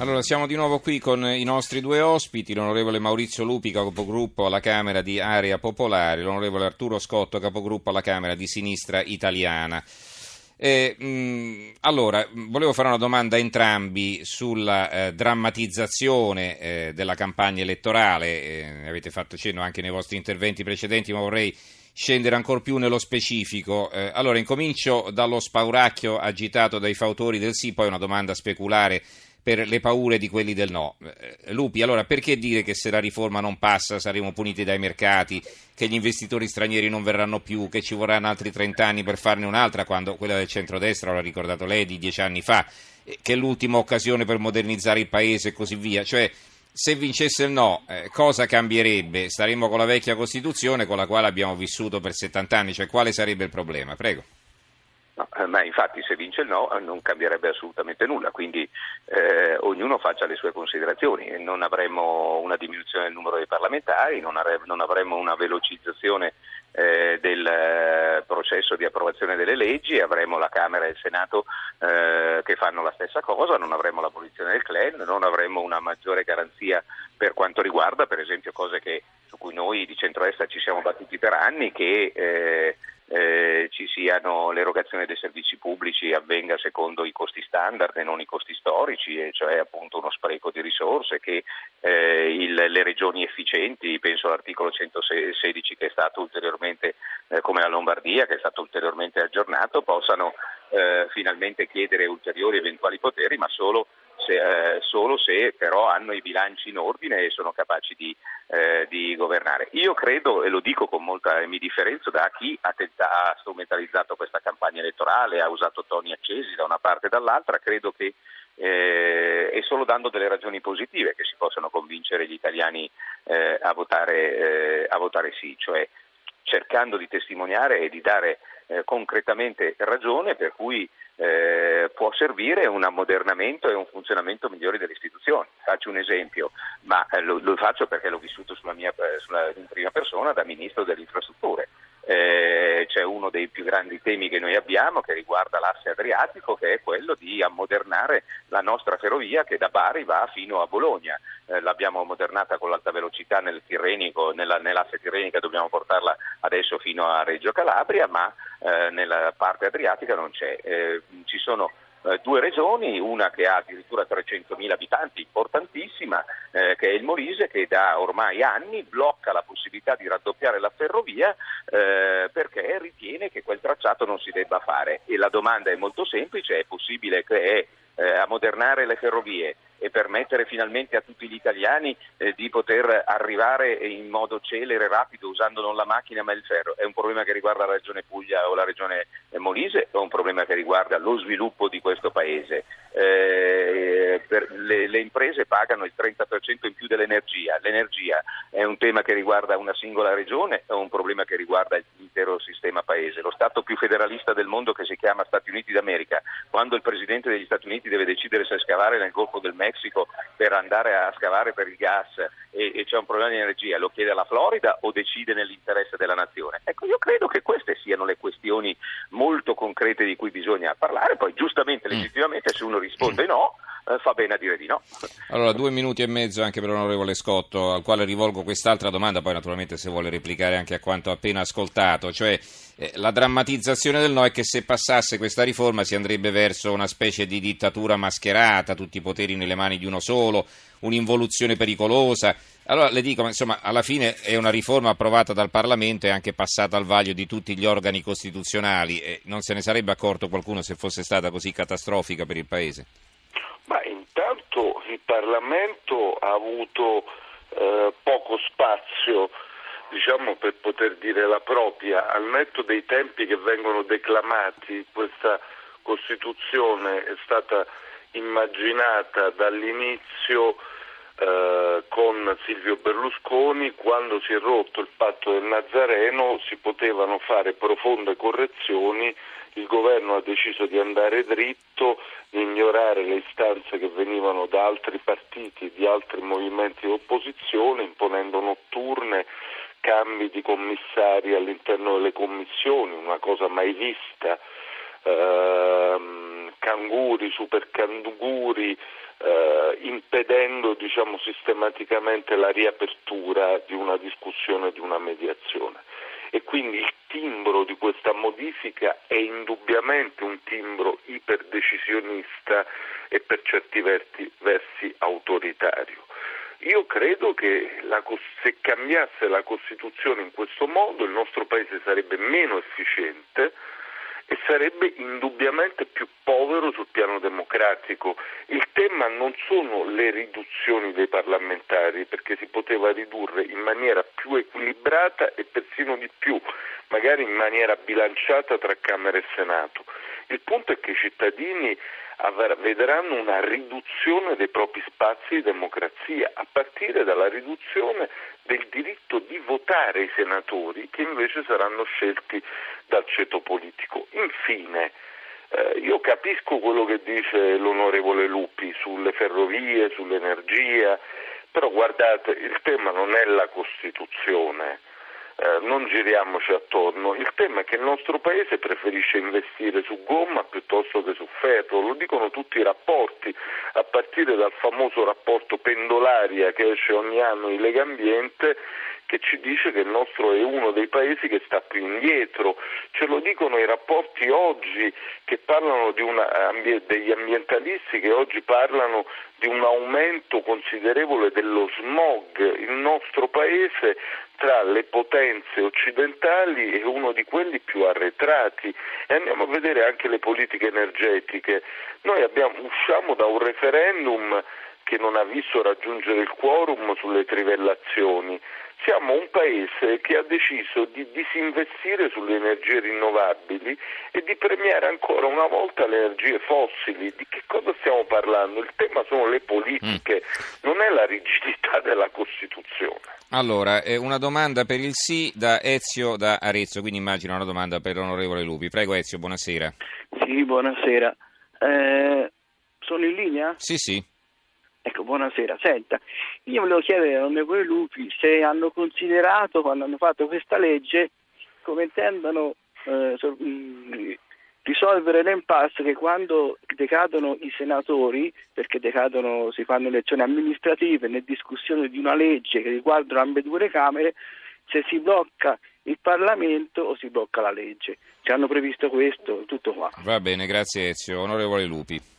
Allora, siamo di nuovo qui con i nostri due ospiti, l'onorevole Maurizio Lupi, capogruppo alla Camera di Area Popolare, l'onorevole Arturo Scotto, capogruppo alla Camera di Sinistra Italiana. Eh, mh, allora, volevo fare una domanda a entrambi sulla eh, drammatizzazione eh, della campagna elettorale, eh, ne avete fatto cenno anche nei vostri interventi precedenti, ma vorrei scendere ancora più nello specifico. Eh, allora, incomincio dallo spauracchio agitato dai fautori del sì, poi una domanda speculare per le paure di quelli del no. Eh, Lupi, allora perché dire che se la riforma non passa saremo puniti dai mercati, che gli investitori stranieri non verranno più, che ci vorranno altri 30 anni per farne un'altra, quando quella del centrodestra, l'ha ricordato lei, di dieci anni fa, eh, che è l'ultima occasione per modernizzare il paese e così via. Cioè, se vincesse il no, eh, cosa cambierebbe? Staremmo con la vecchia Costituzione con la quale abbiamo vissuto per 70 anni, cioè quale sarebbe il problema? Prego. No, eh, ma infatti se vince il no eh, non cambierebbe assolutamente nulla, quindi eh, ognuno faccia le sue considerazioni, non avremmo una diminuzione del numero dei parlamentari, non, are- non avremmo una velocizzazione eh, del eh, processo di approvazione delle leggi, avremo la Camera e il Senato eh, che fanno la stessa cosa, non avremo l'abolizione del CLEN, non avremo una maggiore garanzia per quanto riguarda per esempio cose che, su cui noi di centrodestra ci siamo battuti per anni, che eh, ci siano l'erogazione dei servizi pubblici avvenga secondo i costi standard e non i costi storici, e cioè appunto uno spreco di risorse, che eh, il, le regioni efficienti, penso all'articolo 116 che è stato ulteriormente, eh, come la Lombardia, che è stato ulteriormente aggiornato, possano eh, finalmente chiedere ulteriori eventuali poteri, ma solo se, eh, solo se però hanno i bilanci in ordine e sono capaci di, eh, di governare. Io credo, e lo dico con molta, mi differenzo da chi ha, tenta, ha strumentalizzato questa campagna elettorale, ha usato toni accesi da una parte e dall'altra, credo che eh, è solo dando delle ragioni positive che si possono convincere gli italiani eh, a votare, eh, a, votare, sì, cioè cercando di testimoniare e di dare eh, concretamente ragione per cui eh, può servire un ammodernamento e un funzionamento migliore delle istituzioni. Faccio un esempio, ma eh, lo, lo, faccio perché l'ho vissuto sulla mia, eh, sulla, in prima persona da Ministro delle Infrastrutture. Eh, c'è uno dei più grandi temi che noi abbiamo che riguarda l'asse adriatico che è quello di ammodernare la nostra ferrovia che da Bari va fino a Bologna. Eh, l'abbiamo ammodernata con l'alta velocità nel Tirrenico, nella, nell'asse tirrenica dobbiamo portarla adesso fino a Reggio Calabria, ma eh, nella parte adriatica non c'è. Eh, ci sono eh, due regioni, una che ha addirittura 300.000 abitanti, importantissima, eh, che è il Molise, che da ormai anni blocca la possibilità di raddoppiare la ferrovia eh, perché ritiene che quel tracciato non si debba fare. E la domanda è molto semplice, è possibile che eh, ammodernare le ferrovie e permettere finalmente a tutti gli italiani eh, di poter arrivare in modo celere, rapido, usando non la macchina ma il ferro. È un problema che riguarda la Regione Puglia o la Regione eh, Molise è un problema che riguarda lo sviluppo di questo Paese? Eh, le, le, imprese pagano il 30% in più dell'energia. L'energia è un tema che riguarda una singola regione o un problema che riguarda l'intero sistema Paese? Lo Stato più federalista del mondo che si chiama Stati Uniti d'America, quando il Presidente degli Stati Uniti deve decidere se scavare nel Golfo del Messico, Messico per andare a scavare per il gas e, e, c'è un problema di energia, lo chiede alla Florida o decide nell'interesse della nazione? Ecco, io credo che queste siano le questioni molto concrete di cui bisogna parlare, poi giustamente, legittimamente, se uno risponde no, eh, fa bene a dire di no. Allora, due minuti e mezzo anche per l'onorevole Scotto, al quale rivolgo quest'altra domanda, poi naturalmente se vuole replicare anche a quanto appena ascoltato, cioè eh, la drammatizzazione del no è che se passasse questa riforma si andrebbe verso una specie di dittatura mascherata, tutti i poteri nelle mani di uno solo, un'involuzione pericolosa. Allora le dico, insomma, alla fine è una riforma approvata dal Parlamento e anche passata al vaglio di tutti gli organi costituzionali e non se ne sarebbe accorto qualcuno se fosse stata così catastrofica per il Paese? Ma intanto il Parlamento ha avuto eh, poco spazio diciamo, per poter dire la propria, al netto dei tempi che vengono declamati, questa Costituzione è stata immaginata dall'inizio eh, con Silvio Berlusconi, quando si è rotto il patto del Nazareno si potevano fare profonde correzioni il governo ha deciso di andare dritto, di ignorare le istanze che venivano da altri partiti di altri movimenti di opposizione, imponendo notturne, cambi di commissari all'interno delle commissioni, una cosa mai vista, ehm, canguri, super canguri, eh, impedendo diciamo, sistematicamente la riapertura di una discussione, di una mediazione. E quindi il timbro di questa modifica è indubbiamente un timbro iperdecisionista e per certi versi, autoritario. Io credo che la, se cambiasse la Costituzione in questo modo il nostro Paese sarebbe meno efficiente, e sarebbe indubbiamente più povero sul piano democratico. Il tema non sono le riduzioni dei parlamentari, perché si poteva ridurre in maniera più equilibrata e persino di più, magari in maniera bilanciata tra Camera e Senato. Il punto è che i cittadini vedranno una riduzione dei propri spazi di democrazia, a partire dalla riduzione del diritto di votare i senatori che invece saranno scelti dal ceto politico. Infine, eh, io capisco quello che dice l'onorevole Lupi sulle ferrovie, sull'energia, però guardate, il tema non è la Costituzione eh, non giriamoci attorno. Il tema è che il nostro Paese preferisce investire su gomma piuttosto che su ferro, lo dicono tutti i rapporti, a partire dal famoso rapporto pendolaria che esce ogni anno in Lega Ambiente che ci dice che il nostro è uno dei paesi che sta più indietro, ce lo dicono i rapporti oggi che parlano una, degli ambientalisti che oggi parlano di un aumento considerevole dello smog. Il nostro paese tra le potenze occidentali è uno di quelli più arretrati e andiamo a vedere anche le politiche energetiche. Noi abbiamo, usciamo da un referendum che non ha visto raggiungere il quorum sulle trivellazioni. Siamo un paese che ha deciso di disinvestire sulle energie rinnovabili e di premiare ancora una volta le energie fossili. Di che cosa stiamo parlando? Il tema sono le politiche, mm. non è la rigidità della Costituzione. Allora, eh, una domanda per il sì da Ezio da Arezzo, quindi immagino una domanda per l'onorevole Lupi. Prego Ezio, buonasera. Sì, buonasera. Eh, sono in linea? Sì, sì. Ecco, buonasera. Senta, io volevo chiedere all'onorevole Lupi se hanno considerato, quando hanno fatto questa legge, come intendono eh, risolvere l'impasse che quando decadono i senatori, perché decadono, si fanno elezioni amministrative, nel discussione di una legge che riguarda ambedue le Camere, se si blocca il Parlamento o si blocca la legge. Ci hanno previsto questo, tutto qua. Va bene, grazie Ezio. Onorevole Lupi.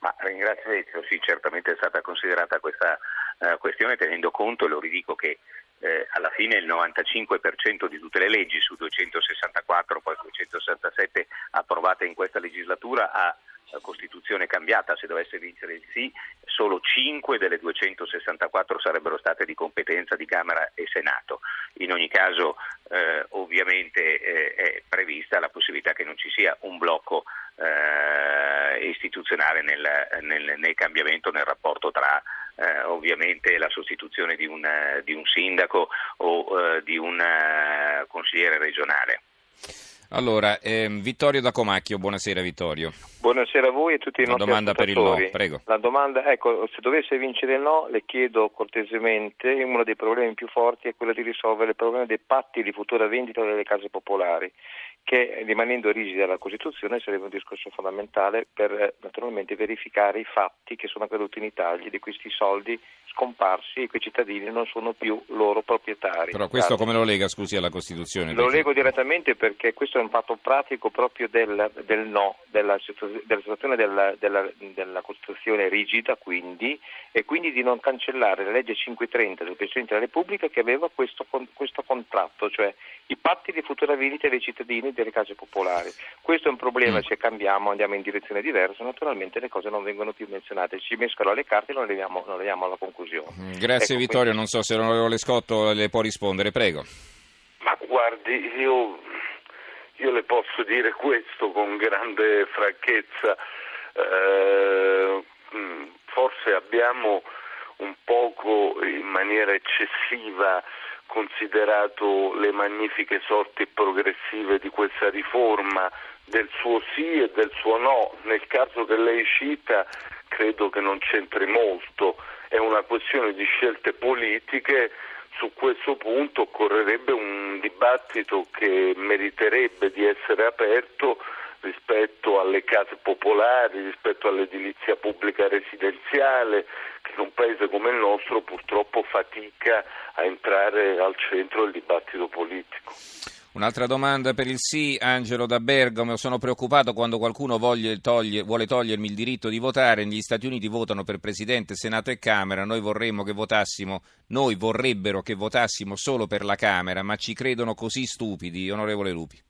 Ma ringrazio Ezio, sì, certamente è stata considerata questa uh, questione tenendo conto, lo ridico, che eh, alla fine il 95% di tutte le leggi su 264, poi 267 approvate in questa legislatura ha Costituzione cambiata, se dovesse vincere il sì, solo 5 delle 264 sarebbero state di competenza di Camera e Senato. In ogni caso eh, ovviamente eh, è prevista la possibilità che non ci sia un blocco eh, istituzionale nel, nel, nel, cambiamento, nel rapporto tra eh, ovviamente la sostituzione di un, di un sindaco o eh, di un eh, consigliere regionale. Allora, ehm, Vittorio da Comacchio, buonasera Vittorio. Buonasera a voi e a tutti i Una nostri domanda per il no, prego. La domanda, ecco, se dovesse vincere il no, le chiedo cortesemente, uno dei problemi più forti è quello di risolvere il problema dei patti di futura vendita delle case popolari che rimanendo rigida la Costituzione sarebbe un discorso fondamentale per eh, naturalmente verificare i fatti che sono accaduti in Italia di questi soldi scomparsi e quei cittadini non sono più loro proprietari. Però questo come lo lega, scusi, alla Costituzione? Lo lego direttamente perché questo è un fatto pratico proprio del, del no, della, della situazione della, della, della, Costituzione rigida quindi, e quindi di non cancellare la legge 530 del Presidente della Repubblica che aveva questo, questo contratto, cioè i patti di futura vendita dei cittadini delle case popolari. Questo è un problema, mm. se cambiamo andiamo in direzione diversa, naturalmente le cose non vengono più menzionate, ci mescolo alle carte e non arriviamo, non arriviamo alla conclusione. Mm, grazie ecco, Vittorio, quindi... non so se l'onorevole Scotto le può rispondere, prego. Ma guardi, io, io le posso dire questo con grande franchezza, eh, mm, forse abbiamo un poco in maniera eccessiva considerato le magnifiche sorti progressive di questa riforma del suo sì e del suo no. Nel caso che lei cita credo che non c'entri molto, è una questione di scelte politiche. Su questo punto occorrerebbe un dibattito che meriterebbe di essere aperto rispetto alle case popolari, rispetto all'edilizia pubblica residenziale, che in un paese come il nostro purtroppo fatica a entrare al centro del dibattito politico. Un'altra domanda per il sì, Angelo da Bergamo. Sono preoccupato quando qualcuno toglie, vuole togliermi il diritto di votare. Negli Stati Uniti votano per Presidente, Senato e Camera. Noi vorremmo che votassimo, noi vorrebbero che votassimo solo per la Camera, ma ci credono così stupidi, onorevole Lupi.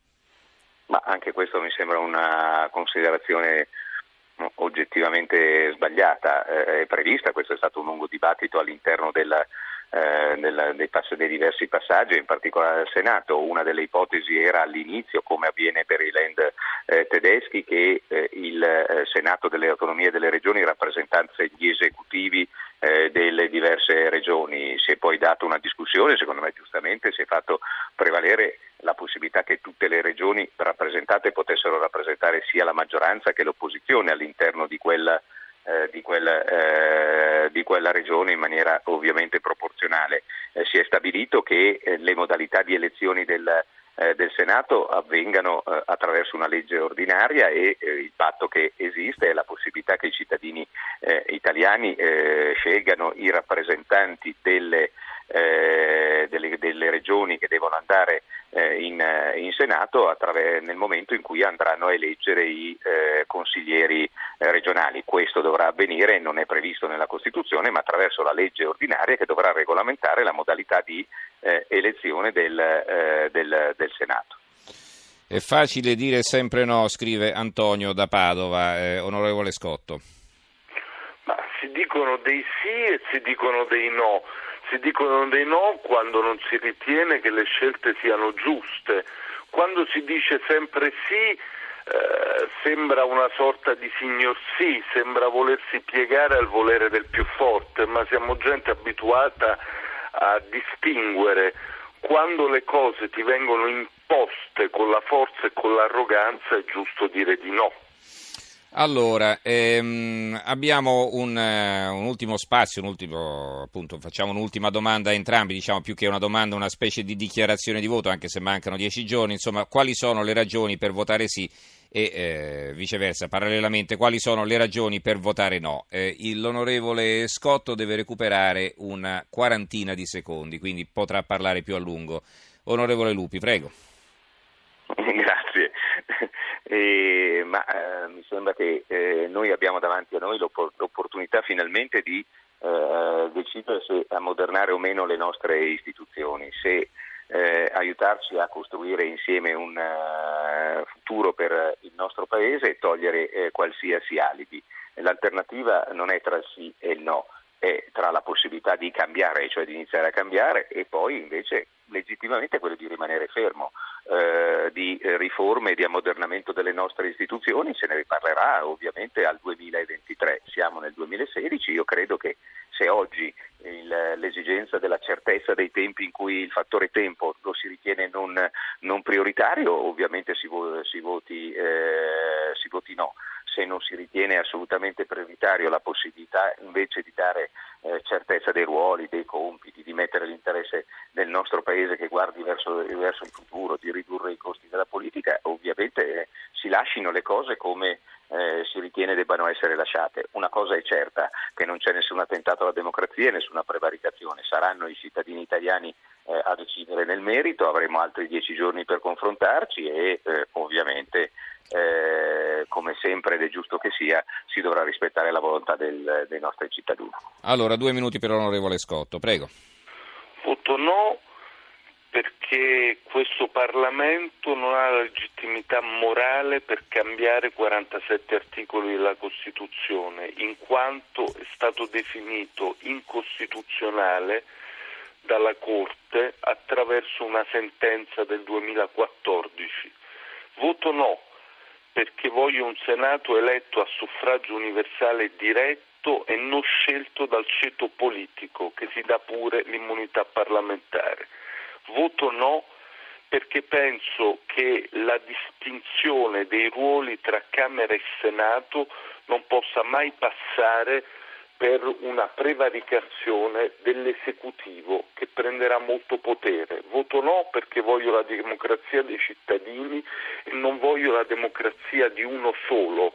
Ma anche questo mi sembra una considerazione oggettivamente sbagliata. Eh, è prevista, questo è stato un lungo dibattito all'interno della, eh, nel, dei, pass- dei, diversi passaggi, in particolare al Senato. Una delle ipotesi era all'inizio, come avviene per i land eh, tedeschi, che eh, il eh, Senato delle autonomie e delle regioni rappresentasse gli esecutivi eh, delle diverse regioni. Si è poi data una discussione, secondo me giustamente si è fatto prevalere la possibilità che tutte le regioni rappresentate potessero rappresentare sia la maggioranza che l'opposizione all'interno di quella, eh, di quella, eh, di quella regione in maniera ovviamente proporzionale. Eh, si è stabilito che eh, le modalità di elezioni del, eh, del Senato avvengano eh, attraverso una legge ordinaria e il fatto che esiste è la possibilità che i cittadini italiani scelgano i rappresentanti delle eh, delle, delle, regioni che devono andare eh, in, eh, in, Senato attraver- nel momento in cui andranno a eleggere i eh, consiglieri eh, regionali. Questo dovrà avvenire, non è previsto nella Costituzione, ma attraverso la legge ordinaria che dovrà regolamentare la modalità di eh, elezione del, del, del Senato. È facile dire sempre no, scrive Antonio da Padova, onorevole Scotto. Ma si dicono dei sì e si dicono dei no si dicono dei no quando non si ritiene che le scelte siano giuste. Quando si dice sempre sì, eh, sembra una sorta di signor sì, sembra volersi piegare al volere del più forte, ma siamo gente abituata a distinguere quando le cose ti vengono imposte con la forza e con l'arroganza è giusto dire di no. Allora, ehm, abbiamo un, uh, un, ultimo spazio, un ultimo, appunto, facciamo un'ultima domanda a entrambi, diciamo più che una domanda, una specie di dichiarazione di voto, anche se mancano dieci giorni, insomma, quali sono le ragioni per votare sì e eh, viceversa, parallelamente, quali sono le ragioni per votare no? Eh, l'onorevole Scotto deve recuperare una quarantina di secondi, quindi potrà parlare più a lungo. Onorevole Lupi, prego. Eh, ma eh, mi sembra che eh, noi abbiamo davanti a noi l'opportunità finalmente di eh, decidere se ammodernare o meno le nostre istituzioni, se eh, aiutarci a costruire insieme un uh, futuro per il nostro Paese e togliere qualsiasi alibi. L'alternativa non è tra il sì e il no, è tra la possibilità di cambiare, cioè di iniziare a cambiare, e poi invece legittimamente quello di rimanere fermo eh, di riforme e di ammodernamento delle nostre istituzioni, se ne riparlerà ovviamente al 2023, siamo nel 2016, io credo che se oggi il, l'esigenza della certezza dei tempi in cui il fattore tempo lo si ritiene non, non prioritario, ovviamente si, si, voti, eh, si voti no se non si ritiene assolutamente prioritario la possibilità invece di dare eh, certezza dei ruoli, dei compiti, di mettere l'interesse del nostro Paese che guardi verso, verso il futuro, di ridurre i costi della politica, ovviamente eh, si lasciano le cose come eh, si ritiene debbano essere lasciate. Una cosa è certa, che non c'è nessun attentato alla democrazia e nessuna prevaricazione, saranno i cittadini italiani eh, a decidere nel merito, avremo altri dieci giorni per confrontarci e eh, ovviamente eh, come sempre ed è giusto che sia, si dovrà rispettare la volontà del, dei nostri cittadini. Allora, due minuti per l'onorevole Scotto, prego. Voto no perché questo Parlamento non ha la legittimità morale per cambiare 47 articoli della Costituzione, in quanto è stato definito incostituzionale dalla Corte attraverso una sentenza del 2014. Voto no perché voglio un Senato eletto a suffragio universale diretto e non scelto dal ceto politico che si dà pure l'immunità parlamentare. Voto no perché penso che la distinzione dei ruoli tra Camera e Senato non possa mai passare per una prevaricazione dell'esecutivo che prenderà molto potere. Voto no perché voglio la democrazia dei cittadini e non voglio la democrazia di uno solo,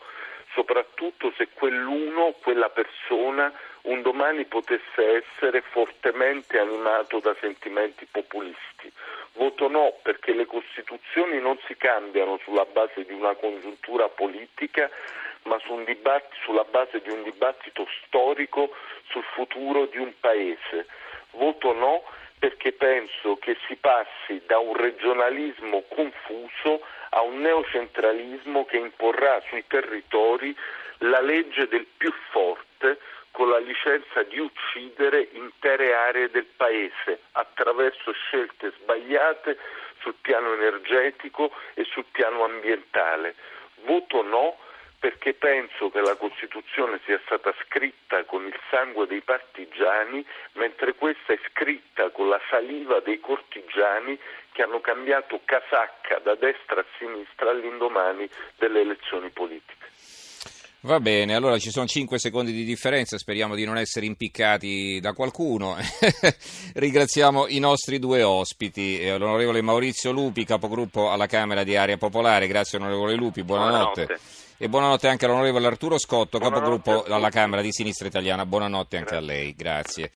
soprattutto se quell'uno, quella persona, un domani potesse essere fortemente animato da sentimenti populisti. Voto no perché le Costituzioni non si cambiano sulla base di una congiuntura politica, ma su dibattito, sulla base di un dibattito storico sul futuro di un Paese. Voto no perché penso che si passi da un regionalismo confuso a un neocentralismo che imporrà sui territori la legge del più forte con la licenza di uccidere intere aree del Paese attraverso scelte sbagliate sul piano energetico e sul piano ambientale. Voto no perché penso che la Costituzione sia stata scritta con il sangue dei partigiani, mentre questa è scritta con la saliva dei cortigiani che hanno cambiato casacca da destra a sinistra all'indomani delle elezioni politiche. Va bene, allora ci sono 5 secondi di differenza, speriamo di non essere impiccati da qualcuno. Ringraziamo i nostri due ospiti, eh, l'onorevole Maurizio Lupi, capogruppo alla Camera di Area Popolare. Grazie onorevole Lupi, buonanotte. buonanotte. E buonanotte anche all'onorevole Arturo Scotto, capogruppo alla Camera di Sinistra Italiana. Buonanotte anche a lei, grazie.